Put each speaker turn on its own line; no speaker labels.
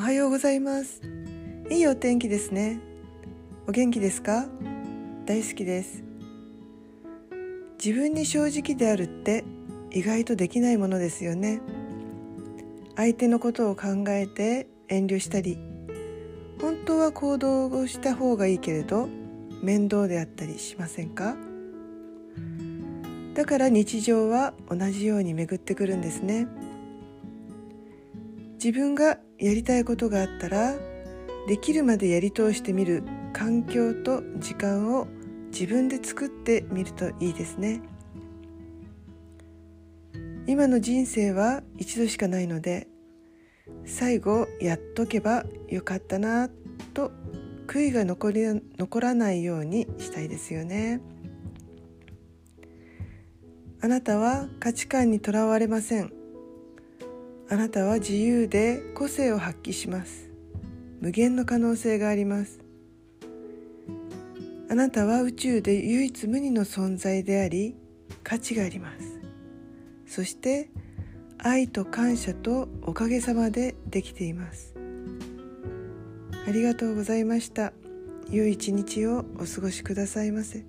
おはようございます。いいお天気ですね。お元気ですか？大好きです。自分に正直であるって意外とできないものですよね。相手のことを考えて遠慮したり本当は行動をした方がいいけれど面倒であったりしませんか？だから日常は同じように巡ってくるんですね。自分がやりたいことがあったらできるまでやり通してみる環境と時間を自分で作ってみるといいですね。今の人生は一度しかないので最後やっとけばよかったなと悔いが残り残らないようにしたいですよね。あなたは価値観にとらわれません。あなたは自由で個性を発揮します。無限の可能性があります。あなたは宇宙で唯一無二の存在であり価値があります。そして愛と感謝とおかげさまでできています。ありがとうございました。良い一日をお過ごしくださいませ。